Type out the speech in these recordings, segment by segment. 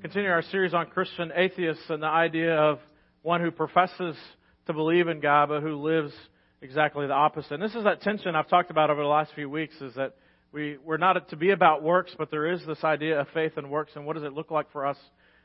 continue our series on Christian atheists and the idea of one who professes to believe in God but who lives exactly the opposite. And this is that tension I've talked about over the last few weeks is that we, we're not to be about works, but there is this idea of faith and works and what does it look like for us.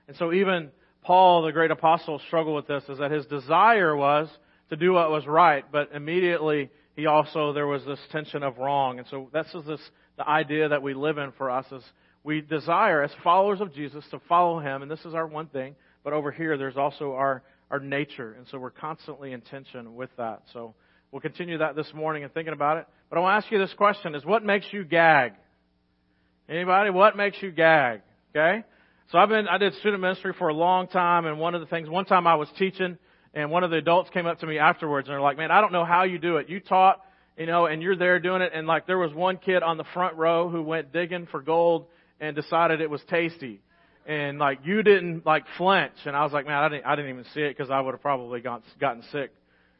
And so even Paul, the great apostle, struggled with this is that his desire was to do what was right, but immediately he also, there was this tension of wrong. And so this is this, the idea that we live in for us is we desire as followers of Jesus to follow him, and this is our one thing, but over here there's also our, our nature, and so we're constantly in tension with that. So we'll continue that this morning and thinking about it. But I want to ask you this question is what makes you gag? Anybody? What makes you gag? Okay? So I've been, I did student ministry for a long time, and one of the things, one time I was teaching, and one of the adults came up to me afterwards, and they're like, man, I don't know how you do it. You taught, you know, and you're there doing it, and like there was one kid on the front row who went digging for gold and decided it was tasty. And like you didn't like flinch, and I was like, man, I didn't, I didn't even see it because I would have probably got, gotten sick,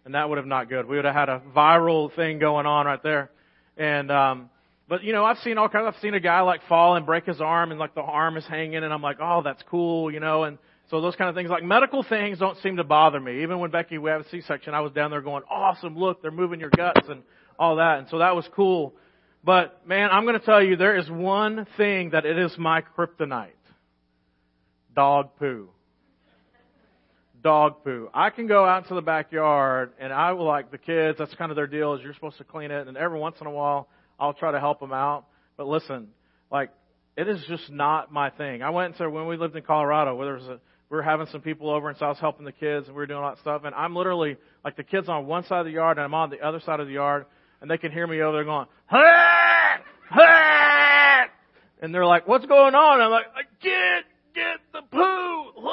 and that would have not good. We would have had a viral thing going on right there. And um, but you know, I've seen all kinds. I've seen a guy like fall and break his arm, and like the arm is hanging, and I'm like, oh, that's cool, you know. And so those kind of things, like medical things, don't seem to bother me. Even when Becky we have a C-section, I was down there going, awesome, look, they're moving your guts and all that, and so that was cool. But man, I'm going to tell you, there is one thing that it is my kryptonite. Dog poo. Dog poo. I can go out into the backyard and I will like the kids, that's kind of their deal is you're supposed to clean it and every once in a while I'll try to help them out. But listen, like, it is just not my thing. I went to, when we lived in Colorado, where there was a, we were having some people over and so I was helping the kids and we were doing all that stuff and I'm literally, like the kids on one side of the yard and I'm on the other side of the yard and they can hear me over there going, Ha! and they're like, what's going on? And I'm like, "I get, get the poo.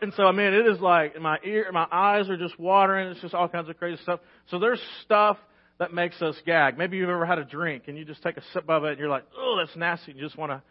And so, I mean, it is like my ear, my eyes are just watering. It's just all kinds of crazy stuff. So there's stuff that makes us gag. Maybe you've ever had a drink and you just take a sip of it and you're like, oh, that's nasty. You just want to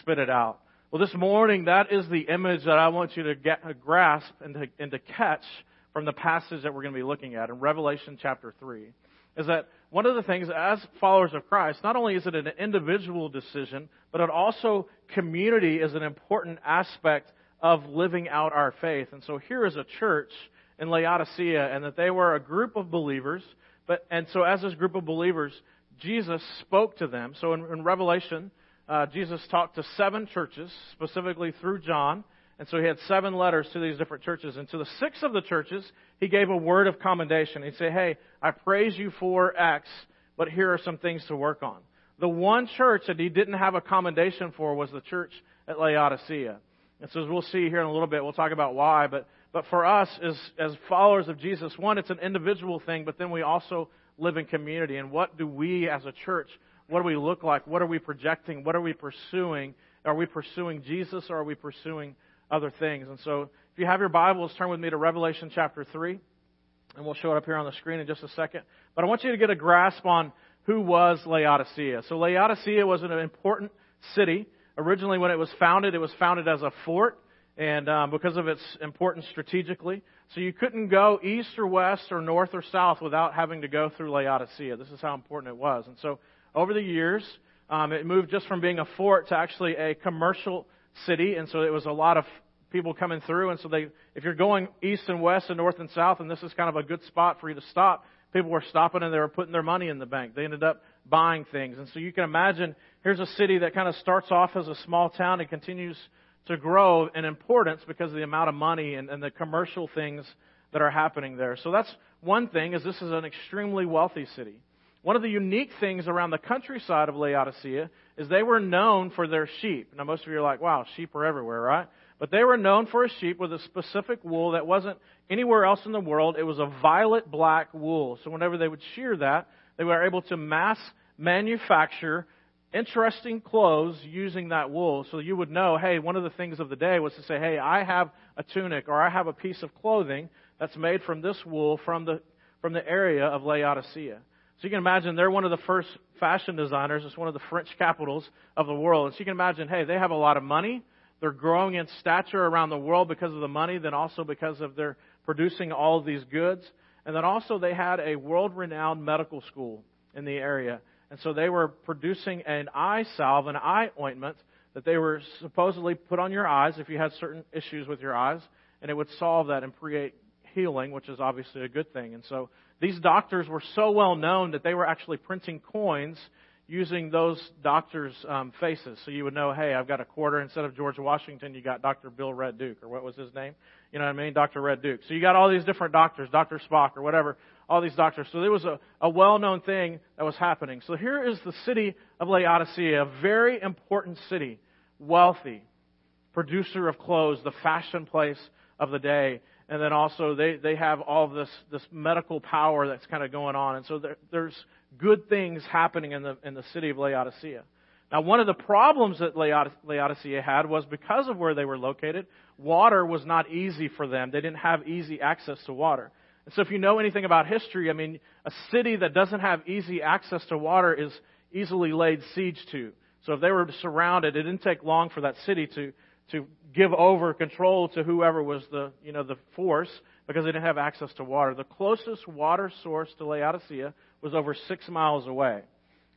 spit it out. Well, this morning, that is the image that I want you to get, uh, grasp and to, and to catch from the passage that we're going to be looking at in Revelation chapter 3 is that one of the things as followers of Christ, not only is it an individual decision, but it also community is an important aspect of living out our faith. And so here is a church in Laodicea, and that they were a group of believers. But and so as this group of believers, Jesus spoke to them. So in, in Revelation, uh, Jesus talked to seven churches, specifically through John. And so he had seven letters to these different churches. And to the six of the churches, he gave a word of commendation. He'd say, Hey, I praise you for X, but here are some things to work on. The one church that he didn't have a commendation for was the church at Laodicea. And so as we'll see here in a little bit, we'll talk about why. But, but for us, as, as followers of Jesus, one, it's an individual thing, but then we also live in community. And what do we as a church, what do we look like? What are we projecting? What are we pursuing? Are we pursuing Jesus or are we pursuing other things. And so, if you have your Bibles, turn with me to Revelation chapter 3, and we'll show it up here on the screen in just a second. But I want you to get a grasp on who was Laodicea. So, Laodicea was an important city. Originally, when it was founded, it was founded as a fort, and um, because of its importance strategically. So, you couldn't go east or west or north or south without having to go through Laodicea. This is how important it was. And so, over the years, um, it moved just from being a fort to actually a commercial city, and so it was a lot of people coming through. And so they, if you're going east and west and north and south, and this is kind of a good spot for you to stop, people were stopping and they were putting their money in the bank. They ended up buying things. And so you can imagine here's a city that kind of starts off as a small town and continues to grow in importance because of the amount of money and, and the commercial things that are happening there. So that's one thing is this is an extremely wealthy city. One of the unique things around the countryside of Laodicea is they were known for their sheep. Now, most of you are like, wow, sheep are everywhere, right? But they were known for a sheep with a specific wool that wasn't anywhere else in the world. It was a violet black wool. So whenever they would shear that, they were able to mass manufacture interesting clothes using that wool. So you would know, hey, one of the things of the day was to say, hey, I have a tunic or I have a piece of clothing that's made from this wool from the, from the area of Laodicea. So you can imagine they're one of the first fashion designers. It's one of the French capitals of the world. And so you can imagine, hey, they have a lot of money. They're growing in stature around the world because of the money, then also because of their producing all of these goods. And then also they had a world renowned medical school in the area. And so they were producing an eye salve, an eye ointment that they were supposedly put on your eyes if you had certain issues with your eyes, and it would solve that and create healing, which is obviously a good thing. And so these doctors were so well known that they were actually printing coins using those doctors' um, faces. So you would know, hey, I've got a quarter instead of George Washington, you got Dr. Bill Red Duke, or what was his name? You know what I mean? Dr. Red Duke. So you got all these different doctors, Dr. Spock, or whatever, all these doctors. So there was a, a well known thing that was happening. So here is the city of Laodicea, a very important city, wealthy, producer of clothes, the fashion place of the day and then also they, they have all this, this medical power that's kind of going on. And so there, there's good things happening in the, in the city of Laodicea. Now, one of the problems that Laodicea had was because of where they were located, water was not easy for them. They didn't have easy access to water. And so if you know anything about history, I mean, a city that doesn't have easy access to water is easily laid siege to. So if they were surrounded, it didn't take long for that city to, to give over control to whoever was the, you know, the force because they didn't have access to water. The closest water source to Laodicea was over six miles away.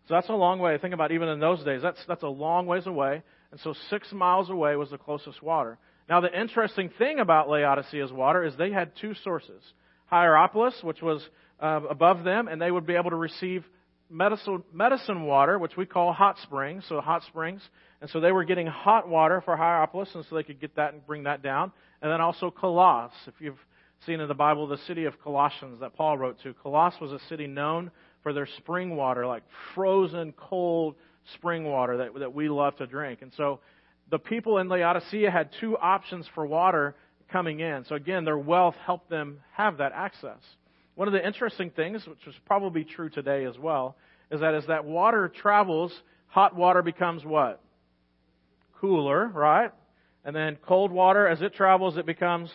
So that's a long way. Think about even in those days. That's, that's a long ways away. And so six miles away was the closest water. Now the interesting thing about Laodicea's water is they had two sources. Hierapolis, which was uh, above them, and they would be able to receive medicine, medicine water, which we call hot springs, so hot springs. And so they were getting hot water for Hierapolis, and so they could get that and bring that down. And then also Colossus. If you've seen in the Bible the city of Colossians that Paul wrote to, Colossus was a city known for their spring water, like frozen, cold spring water that, that we love to drink. And so the people in Laodicea had two options for water coming in. So again, their wealth helped them have that access. One of the interesting things, which is probably true today as well, is that as that water travels, hot water becomes what? Cooler, right? And then cold water, as it travels, it becomes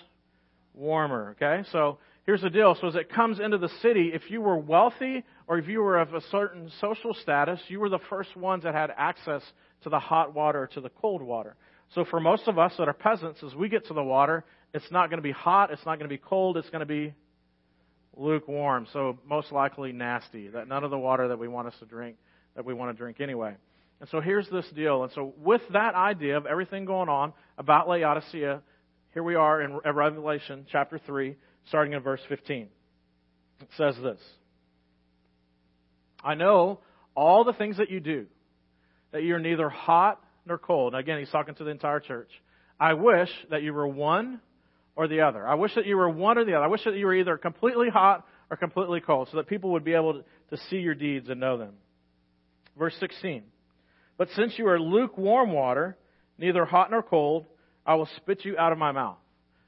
warmer, okay? So here's the deal. So as it comes into the city, if you were wealthy or if you were of a certain social status, you were the first ones that had access to the hot water, to the cold water. So for most of us that are peasants, as we get to the water, it's not going to be hot, it's not going to be cold, it's going to be lukewarm, so most likely nasty. That none of the water that we want us to drink that we want to drink anyway. And so here's this deal. And so with that idea of everything going on about Laodicea, here we are in Revelation chapter 3, starting in verse 15. It says this. I know all the things that you do, that you're neither hot nor cold. And again, he's talking to the entire church. I wish that you were one or the other. I wish that you were one or the other. I wish that you were either completely hot or completely cold so that people would be able to see your deeds and know them. Verse 16. But since you are lukewarm water, neither hot nor cold, I will spit you out of my mouth.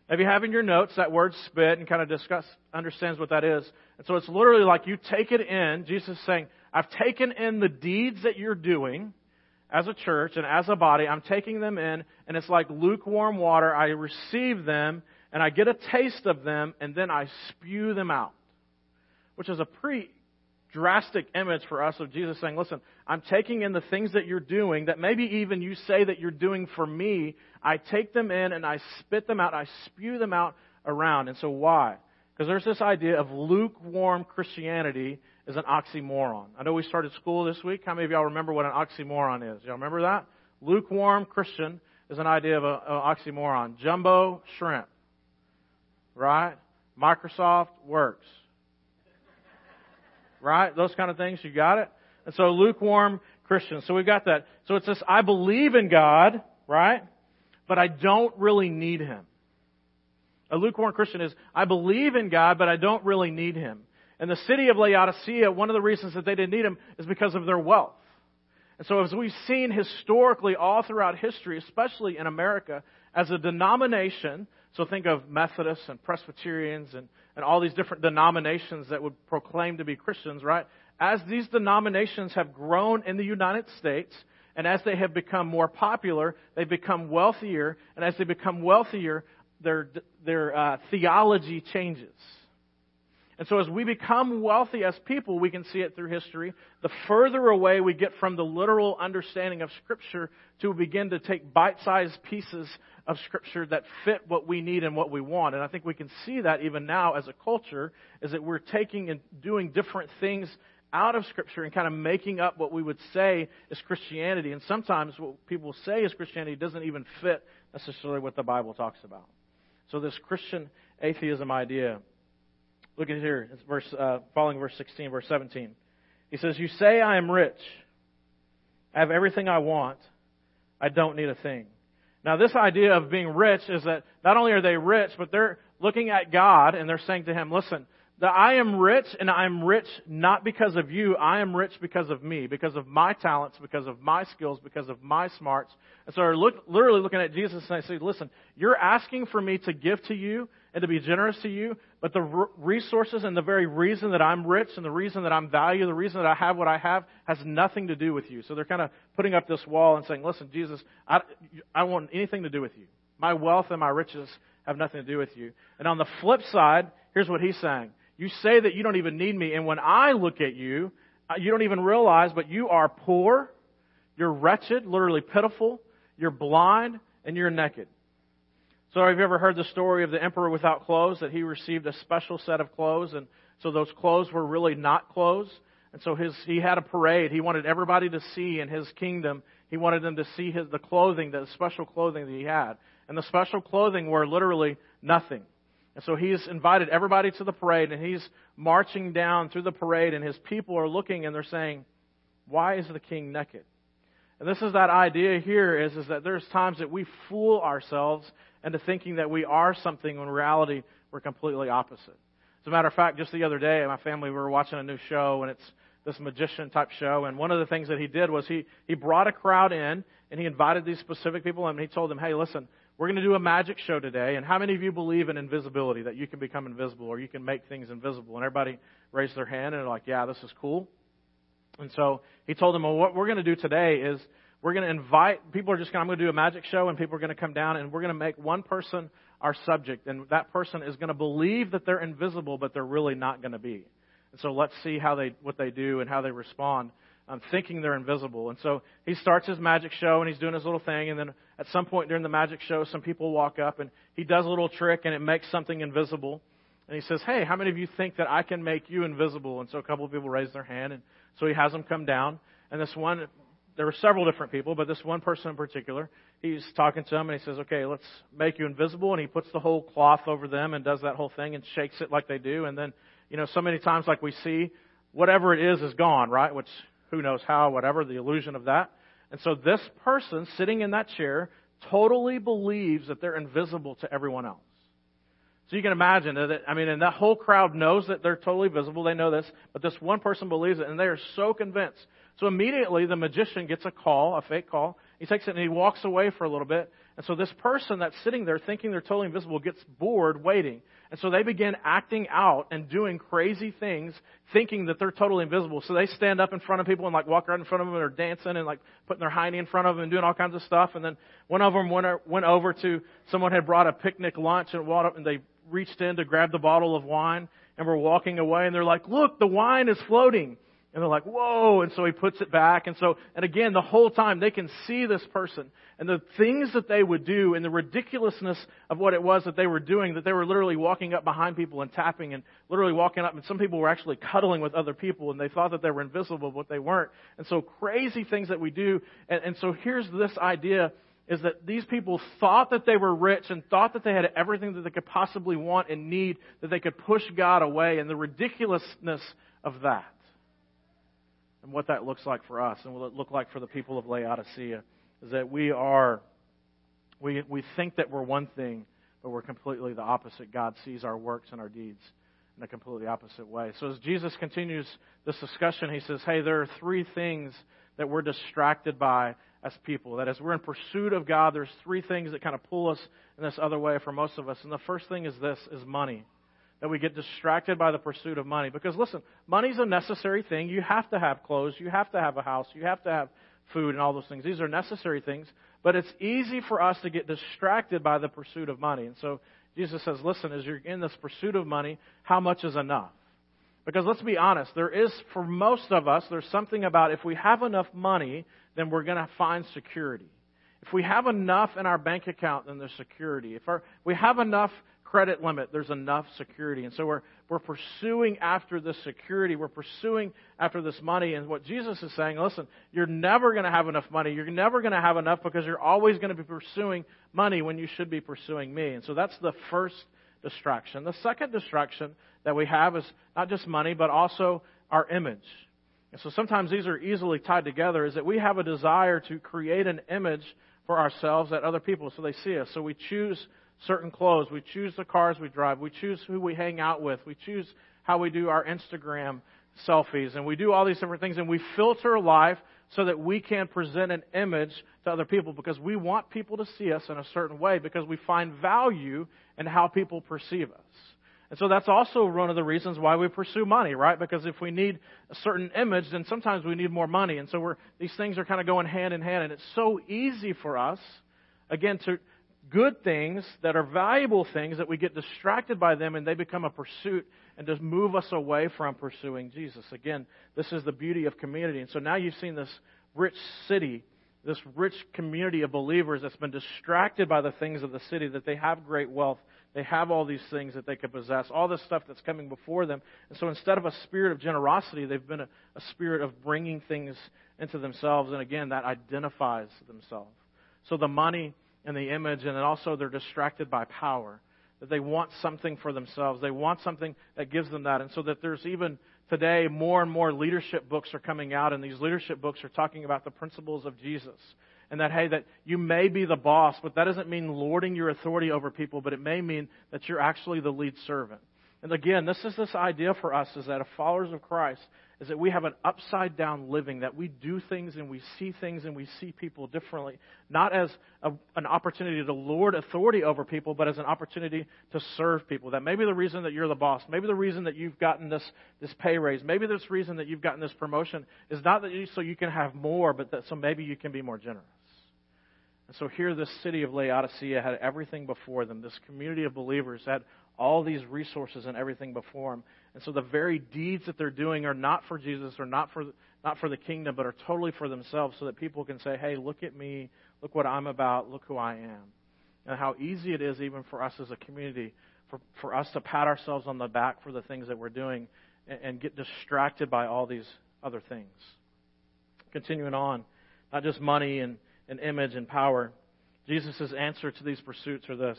If you have in your notes that word spit and kind of discuss, understands what that is. And so it's literally like you take it in. Jesus is saying, I've taken in the deeds that you're doing as a church and as a body. I'm taking them in and it's like lukewarm water. I receive them and I get a taste of them, and then I spew them out. Which is a pretty drastic image for us of Jesus saying, Listen, I'm taking in the things that you're doing that maybe even you say that you're doing for me. I take them in and I spit them out. I spew them out around. And so why? Because there's this idea of lukewarm Christianity is an oxymoron. I know we started school this week. How many of y'all remember what an oxymoron is? Y'all remember that? Lukewarm Christian is an idea of an oxymoron. Jumbo shrimp right? Microsoft works. Right? Those kind of things. You got it? And so lukewarm Christians. So we've got that. So it's this, I believe in God, right? But I don't really need Him. A lukewarm Christian is, I believe in God, but I don't really need Him. And the city of Laodicea, one of the reasons that they didn't need Him is because of their wealth. And so as we've seen historically all throughout history, especially in America, as a denomination so think of Methodists and Presbyterians and, and all these different denominations that would proclaim to be Christians, right? As these denominations have grown in the United States, and as they have become more popular, they've become wealthier, and as they become wealthier, their, their uh, theology changes. And so as we become wealthy as people, we can see it through history. The further away we get from the literal understanding of Scripture to begin to take bite-sized pieces of Scripture that fit what we need and what we want. And I think we can see that even now as a culture, is that we're taking and doing different things out of Scripture and kind of making up what we would say is Christianity. And sometimes what people say is Christianity doesn't even fit necessarily what the Bible talks about. So this Christian atheism idea, look at here, it's verse, uh, following verse 16, verse 17. He says, You say I am rich. I have everything I want. I don't need a thing. Now, this idea of being rich is that not only are they rich, but they're looking at God and they're saying to Him, listen, that I am rich and I am rich not because of you. I am rich because of me, because of my talents, because of my skills, because of my smarts. And so they're look, literally looking at Jesus and they say, listen, you're asking for me to give to you and to be generous to you, but the resources and the very reason that I'm rich and the reason that I'm valued, the reason that I have what I have has nothing to do with you. So they're kind of putting up this wall and saying, listen, Jesus, I, I don't want anything to do with you. My wealth and my riches have nothing to do with you. And on the flip side, here's what he's saying. You say that you don't even need me, and when I look at you, uh, you don't even realize, but you are poor, you're wretched, literally pitiful, you're blind, and you're naked. So have you ever heard the story of the emperor without clothes, that he received a special set of clothes, and so those clothes were really not clothes? And so his, he had a parade. He wanted everybody to see in his kingdom. He wanted them to see his, the clothing, the special clothing that he had. And the special clothing were literally nothing. And so he's invited everybody to the parade and he's marching down through the parade and his people are looking and they're saying, why is the king naked? And this is that idea here is, is that there's times that we fool ourselves into thinking that we are something when in reality we're completely opposite. As a matter of fact, just the other day, my family, we were watching a new show and it's this magician type show. And one of the things that he did was he, he brought a crowd in and he invited these specific people and he told them, hey, listen, we're going to do a magic show today. And how many of you believe in invisibility, that you can become invisible or you can make things invisible? And everybody raised their hand and they're like, yeah, this is cool. And so he told them, well, what we're going to do today is we're going to invite, people are just going to, I'm going to do a magic show and people are going to come down and we're going to make one person our subject. And that person is going to believe that they're invisible, but they're really not going to be. And so let's see how they, what they do and how they respond um, thinking they're invisible. And so he starts his magic show and he's doing his little thing. And then at some point during the magic show, some people walk up and he does a little trick and it makes something invisible. And he says, Hey, how many of you think that I can make you invisible? And so a couple of people raise their hand. And so he has them come down. And this one, there were several different people, but this one person in particular, he's talking to them and he says, Okay, let's make you invisible. And he puts the whole cloth over them and does that whole thing and shakes it like they do. And then, you know, so many times like we see, whatever it is is gone, right? Which who knows how, whatever, the illusion of that. And so this person sitting in that chair totally believes that they're invisible to everyone else. So you can imagine that, I mean, and that whole crowd knows that they're totally visible. They know this, but this one person believes it, and they are so convinced. So immediately the magician gets a call, a fake call. He takes it and he walks away for a little bit. And so this person that's sitting there thinking they're totally invisible gets bored waiting. And so they begin acting out and doing crazy things, thinking that they're totally invisible. So they stand up in front of people and like walk right in front of them and are dancing and like putting their hiney in front of them and doing all kinds of stuff. And then one of them went, went over to someone had brought a picnic lunch and walked up and they reached in to grab the bottle of wine and were walking away and they're like, look, the wine is floating. And they're like, whoa. And so he puts it back. And so, and again, the whole time they can see this person and the things that they would do and the ridiculousness of what it was that they were doing, that they were literally walking up behind people and tapping and literally walking up. And some people were actually cuddling with other people and they thought that they were invisible, but they weren't. And so crazy things that we do. And, and so here's this idea is that these people thought that they were rich and thought that they had everything that they could possibly want and need, that they could push God away, and the ridiculousness of that and what that looks like for us and what it look like for the people of Laodicea is that we are, we, we think that we're one thing, but we're completely the opposite. God sees our works and our deeds in a completely opposite way. So as Jesus continues this discussion, he says, hey, there are three things that we're distracted by as people. That as we're in pursuit of God, there's three things that kind of pull us in this other way for most of us. And the first thing is this, is money that we get distracted by the pursuit of money. Because listen, money's a necessary thing. You have to have clothes, you have to have a house, you have to have food and all those things. These are necessary things. But it's easy for us to get distracted by the pursuit of money. And so Jesus says, listen, as you're in this pursuit of money, how much is enough? Because let's be honest, there is, for most of us, there's something about if we have enough money, then we're going to find security if we have enough in our bank account, then there's security. If our, we have enough credit limit, there's enough security. And so we're, we're pursuing after this security. We're pursuing after this money. And what Jesus is saying, listen, you're never going to have enough money. You're never going to have enough because you're always going to be pursuing money when you should be pursuing me. And so that's the first distraction. The second distraction that we have is not just money, but also our image. And so sometimes these are easily tied together is that we have a desire to create an image for ourselves that other people so they see us. So we choose certain clothes, we choose the cars we drive, we choose who we hang out with, we choose how we do our Instagram selfies, and we do all these different things, and we filter life so that we can present an image to other people because we want people to see us in a certain way because we find value in how people perceive us. And so that's also one of the reasons why we pursue money, right? Because if we need a certain image, then sometimes we need more money. And so we're, these things are kind of going hand in hand. And it's so easy for us, again, to good things that are valuable things that we get distracted by them and they become a pursuit and just move us away from pursuing Jesus. Again, this is the beauty of community. And so now you've seen this rich city this rich community of believers that's been distracted by the things of the city, that they have great wealth, they have all these things that they could possess, all this stuff that's coming before them. And so instead of a spirit of generosity, they've been a, a spirit of bringing things into themselves. And again, that identifies themselves. So the money and the image, and then also they're distracted by power. That they want something for themselves. They want something that gives them that. And so that there's even today more and more leadership books are coming out, and these leadership books are talking about the principles of Jesus and that, hey, that you may be the boss, but that doesn't mean lording your authority over people, but it may mean that you're actually the lead servant. And again, this is this idea for us is that as followers of Christ, is that we have an upside down living, that we do things and we see things and we see people differently, not as a, an opportunity to lord authority over people, but as an opportunity to serve people. That maybe the reason that you're the boss, maybe the reason that you've gotten this, this pay raise, maybe this reason that you've gotten this promotion is not that you, so you can have more, but that so maybe you can be more generous. And so here, this city of Laodicea had everything before them. This community of believers had all these resources and everything before them. And so the very deeds that they're doing are not for Jesus or not for, not for the kingdom, but are totally for themselves so that people can say, hey, look at me. Look what I'm about. Look who I am. And how easy it is, even for us as a community, for, for us to pat ourselves on the back for the things that we're doing and, and get distracted by all these other things. Continuing on, not just money and and image and power. Jesus' answer to these pursuits are this.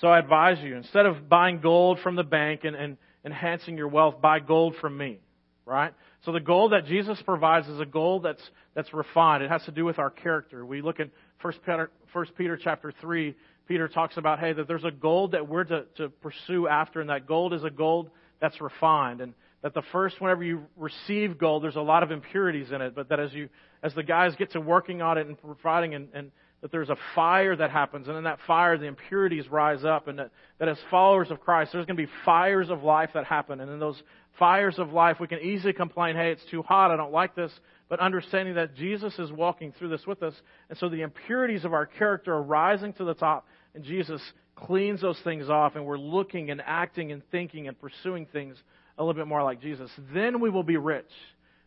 So I advise you, instead of buying gold from the bank and, and enhancing your wealth, buy gold from me. Right? So the gold that Jesus provides is a gold that's, that's refined. It has to do with our character. We look at 1 Peter, 1 Peter chapter 3. Peter talks about, hey, that there's a gold that we're to, to pursue after, and that gold is a gold that's refined. And that the first, whenever you receive gold, there's a lot of impurities in it, but that as you, as the guys get to working on it and providing, and, and that there's a fire that happens, and in that fire, the impurities rise up, and that, that as followers of Christ, there's going to be fires of life that happen, and in those fires of life, we can easily complain, hey, it's too hot, I don't like this, but understanding that Jesus is walking through this with us, and so the impurities of our character are rising to the top, and Jesus cleans those things off, and we're looking and acting and thinking and pursuing things a little bit more like Jesus. Then we will be rich.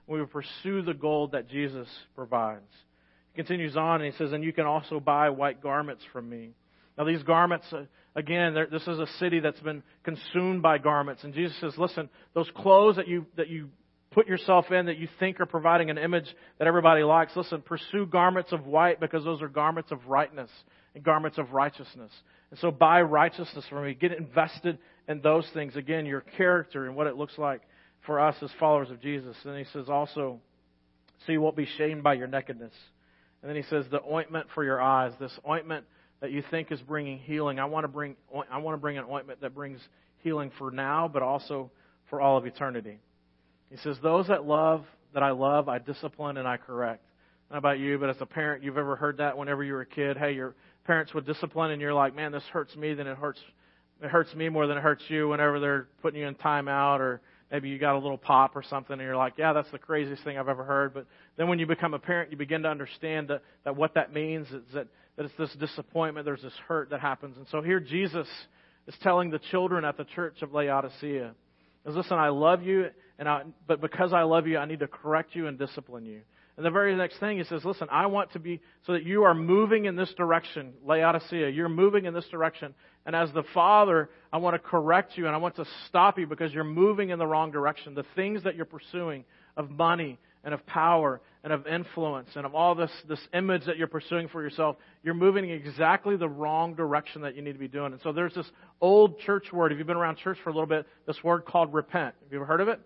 We will pursue the gold that Jesus provides. Continues on and he says, And you can also buy white garments from me. Now, these garments, uh, again, this is a city that's been consumed by garments. And Jesus says, Listen, those clothes that you, that you put yourself in that you think are providing an image that everybody likes, listen, pursue garments of white because those are garments of rightness and garments of righteousness. And so buy righteousness from me. Get invested in those things. Again, your character and what it looks like for us as followers of Jesus. And he says also, so you won't be shamed by your nakedness. And then he says, the ointment for your eyes. This ointment that you think is bringing healing. I want to bring, I want to bring an ointment that brings healing for now, but also for all of eternity. He says, those that love, that I love, I discipline and I correct. Not about you, but as a parent, you've ever heard that whenever you were a kid. Hey, your parents would discipline and you're like, man, this hurts me, then it hurts it hurts me more than it hurts you whenever they're putting you in timeout or maybe you got a little pop or something and you're like, yeah, that's the craziest thing I've ever heard. But then when you become a parent, you begin to understand that, that what that means is that, that it's this disappointment, there's this hurt that happens. And so here Jesus is telling the children at the church of Laodicea, is listen, I love you, and I, but because I love you, I need to correct you and discipline you. And the very next thing he says, listen, I want to be, so that you are moving in this direction, Laodicea. You're moving in this direction. And as the Father, I want to correct you and I want to stop you because you're moving in the wrong direction. The things that you're pursuing of money and of power and of influence and of all this, this image that you're pursuing for yourself, you're moving in exactly the wrong direction that you need to be doing. And so there's this old church word. If you've been around church for a little bit, this word called repent. Have you ever heard of it?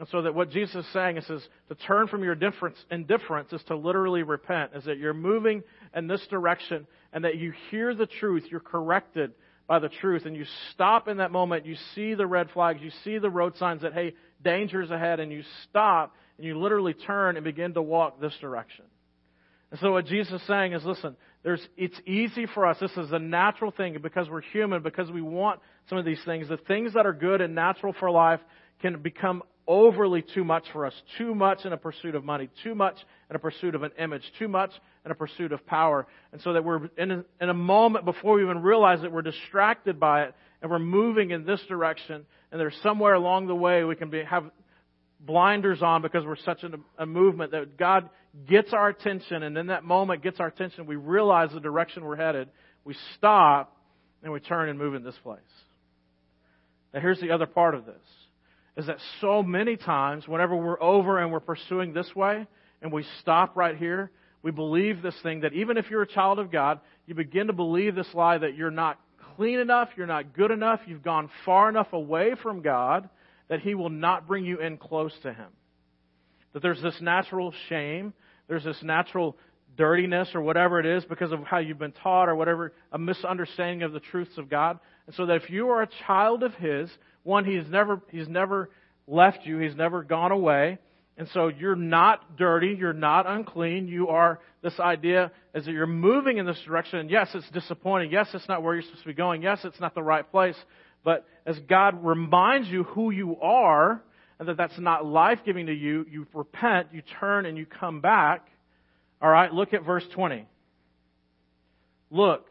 And so that what Jesus is saying is, is to turn from your indifference, indifference is to literally repent, is that you're moving in this direction and that you hear the truth, you're corrected by the truth, and you stop in that moment, you see the red flags, you see the road signs that, hey, danger's ahead, and you stop and you literally turn and begin to walk this direction. And so what Jesus is saying is, listen, there's, it's easy for us. This is a natural thing because we're human, because we want some of these things. The things that are good and natural for life can become overly too much for us. Too much in a pursuit of money. Too much in a pursuit of an image. Too much in a pursuit of power. And so that we're in a, in a moment before we even realize that we're distracted by it and we're moving in this direction. And there's somewhere along the way we can be, have blinders on because we're such a, a movement that God gets our attention. And in that moment gets our attention. We realize the direction we're headed. We stop and we turn and move in this place. Now here's the other part of this is that so many times, whenever we're over and we're pursuing this way, and we stop right here, we believe this thing that even if you're a child of God, you begin to believe this lie that you're not clean enough, you're not good enough, you've gone far enough away from God that He will not bring you in close to Him. That there's this natural shame, there's this natural dirtiness or whatever it is because of how you've been taught or whatever, a misunderstanding of the truths of God. And so that if you are a child of His, one, He's never, He's never left you, He's never gone away. And so you're not dirty, you're not unclean, you are, this idea is that you're moving in this direction. And yes, it's disappointing. Yes, it's not where you're supposed to be going. Yes, it's not the right place. But as God reminds you who you are, and that that's not life giving to you, you repent, you turn, and you come back. All right, look at verse 20. Look,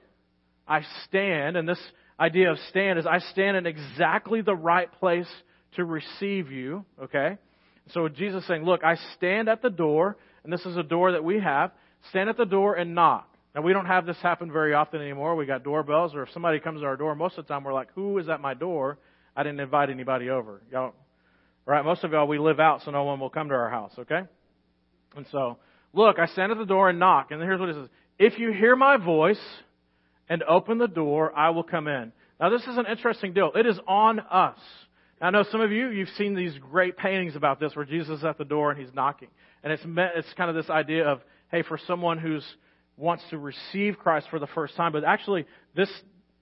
I stand, and this idea of stand is I stand in exactly the right place to receive you, okay? So Jesus saying, Look, I stand at the door, and this is a door that we have. Stand at the door and knock. Now, we don't have this happen very often anymore. We got doorbells, or if somebody comes to our door, most of the time we're like, Who is at my door? I didn't invite anybody over. Y'all, right? Most of y'all, we live out, so no one will come to our house, okay? And so, look, I stand at the door and knock. And here's what it says If you hear my voice and open the door, I will come in. Now, this is an interesting deal. It is on us. I know some of you, you've seen these great paintings about this where Jesus is at the door and he's knocking. And it's, meant, it's kind of this idea of, hey, for someone who's wants to receive Christ for the first time. But actually, this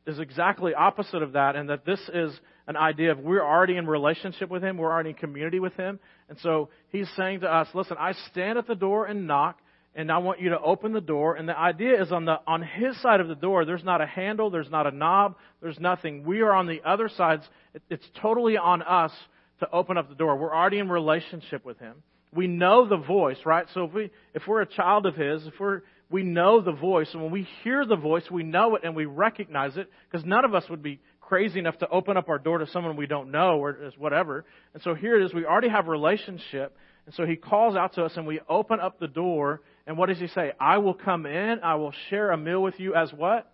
is exactly opposite of that, and that this is an idea of we're already in relationship with Him, we're already in community with Him. And so He's saying to us, listen, I stand at the door and knock, and I want you to open the door. And the idea is on the on his side of the door, there's not a handle, there's not a knob, there's nothing. We are on the other sides. It's totally on us to open up the door. We're already in relationship with him. We know the voice, right? So if we if we're a child of his, if we're we know the voice, and when we hear the voice, we know it and we recognize it, because none of us would be crazy enough to open up our door to someone we don't know or whatever. And so here it is, we already have a relationship, and so he calls out to us and we open up the door and what does he say? I will come in, I will share a meal with you as what?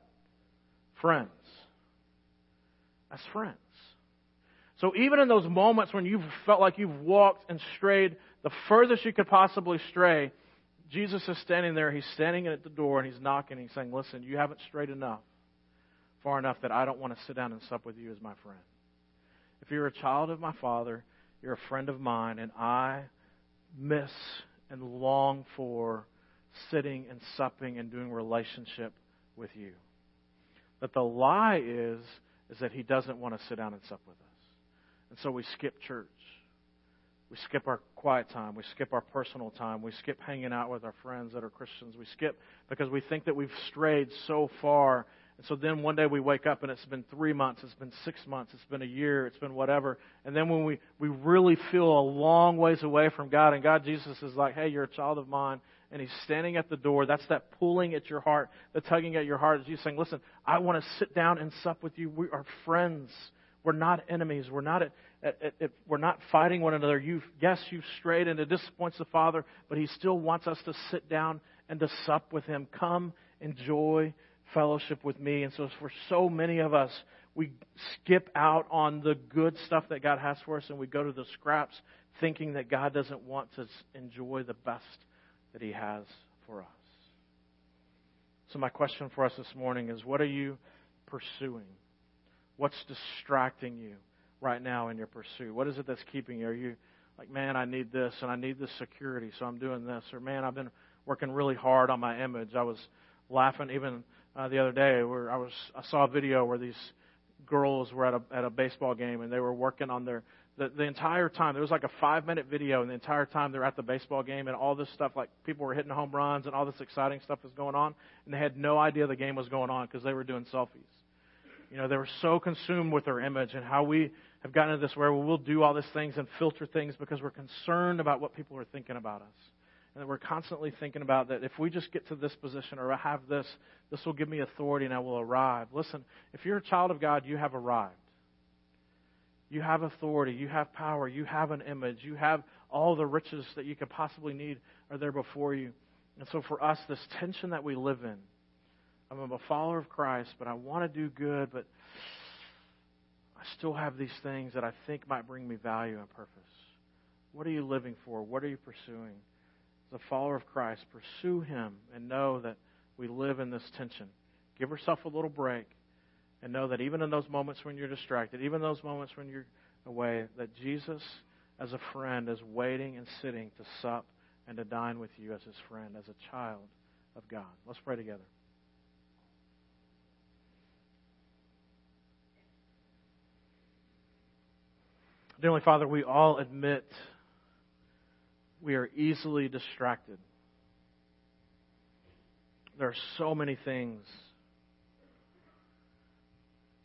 Friends. As friends. So even in those moments when you've felt like you've walked and strayed the furthest you could possibly stray, Jesus is standing there. He's standing at the door and he's knocking. He's saying, Listen, you haven't strayed enough, far enough that I don't want to sit down and sup with you as my friend. If you're a child of my Father, you're a friend of mine, and I miss and long for sitting and supping and doing relationship with you. But the lie is is that he doesn't want to sit down and sup with us. And so we skip church. We skip our quiet time. We skip our personal time. We skip hanging out with our friends that are Christians. We skip because we think that we've strayed so far. And so then one day we wake up and it's been three months, it's been six months, it's been a year, it's been whatever. And then when we, we really feel a long ways away from God, and God, Jesus is like, hey, you're a child of mine, and he's standing at the door. That's that pulling at your heart, the tugging at your heart. Is you saying, listen, I want to sit down and sup with you. We are friends. We're not enemies. We're not, at, at, at, we're not fighting one another. You've, yes, you've strayed and it disappoints the Father, but He still wants us to sit down and to sup with Him. Come, enjoy fellowship with me. And so for so many of us, we skip out on the good stuff that God has for us and we go to the scraps thinking that God doesn't want us to enjoy the best that He has for us. So, my question for us this morning is what are you pursuing? What's distracting you right now in your pursuit? What is it that's keeping you? Are you like, man, I need this and I need this security, so I'm doing this? Or, man, I've been working really hard on my image. I was laughing even uh, the other day where I was I saw a video where these girls were at a at a baseball game and they were working on their the, the entire time. There was like a five minute video, and the entire time they're at the baseball game, and all this stuff, like people were hitting home runs, and all this exciting stuff was going on, and they had no idea the game was going on because they were doing selfies. You know, they were so consumed with their image and how we have gotten to this where we'll do all these things and filter things because we're concerned about what people are thinking about us. And that we're constantly thinking about that if we just get to this position or I have this, this will give me authority and I will arrive. Listen, if you're a child of God, you have arrived. You have authority. You have power. You have an image. You have all the riches that you could possibly need are there before you. And so for us, this tension that we live in, I'm a follower of Christ, but I want to do good, but I still have these things that I think might bring me value and purpose. What are you living for? What are you pursuing? As a follower of Christ, pursue Him and know that we live in this tension. Give yourself a little break and know that even in those moments when you're distracted, even those moments when you're away, that Jesus, as a friend, is waiting and sitting to sup and to dine with you as his friend, as a child of God. Let's pray together. Dearly Father, we all admit we are easily distracted. There are so many things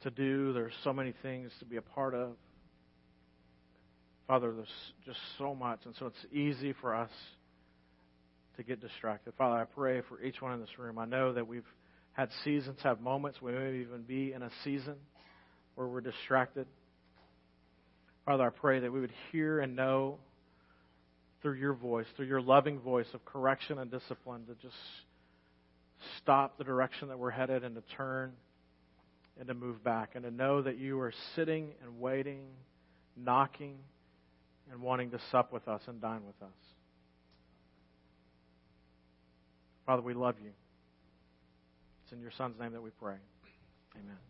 to do. There's so many things to be a part of. Father, there's just so much, and so it's easy for us to get distracted. Father, I pray for each one in this room. I know that we've had seasons, have moments, we may even be in a season where we're distracted. Father, I pray that we would hear and know through your voice, through your loving voice of correction and discipline, to just stop the direction that we're headed and to turn and to move back and to know that you are sitting and waiting, knocking, and wanting to sup with us and dine with us. Father, we love you. It's in your Son's name that we pray. Amen.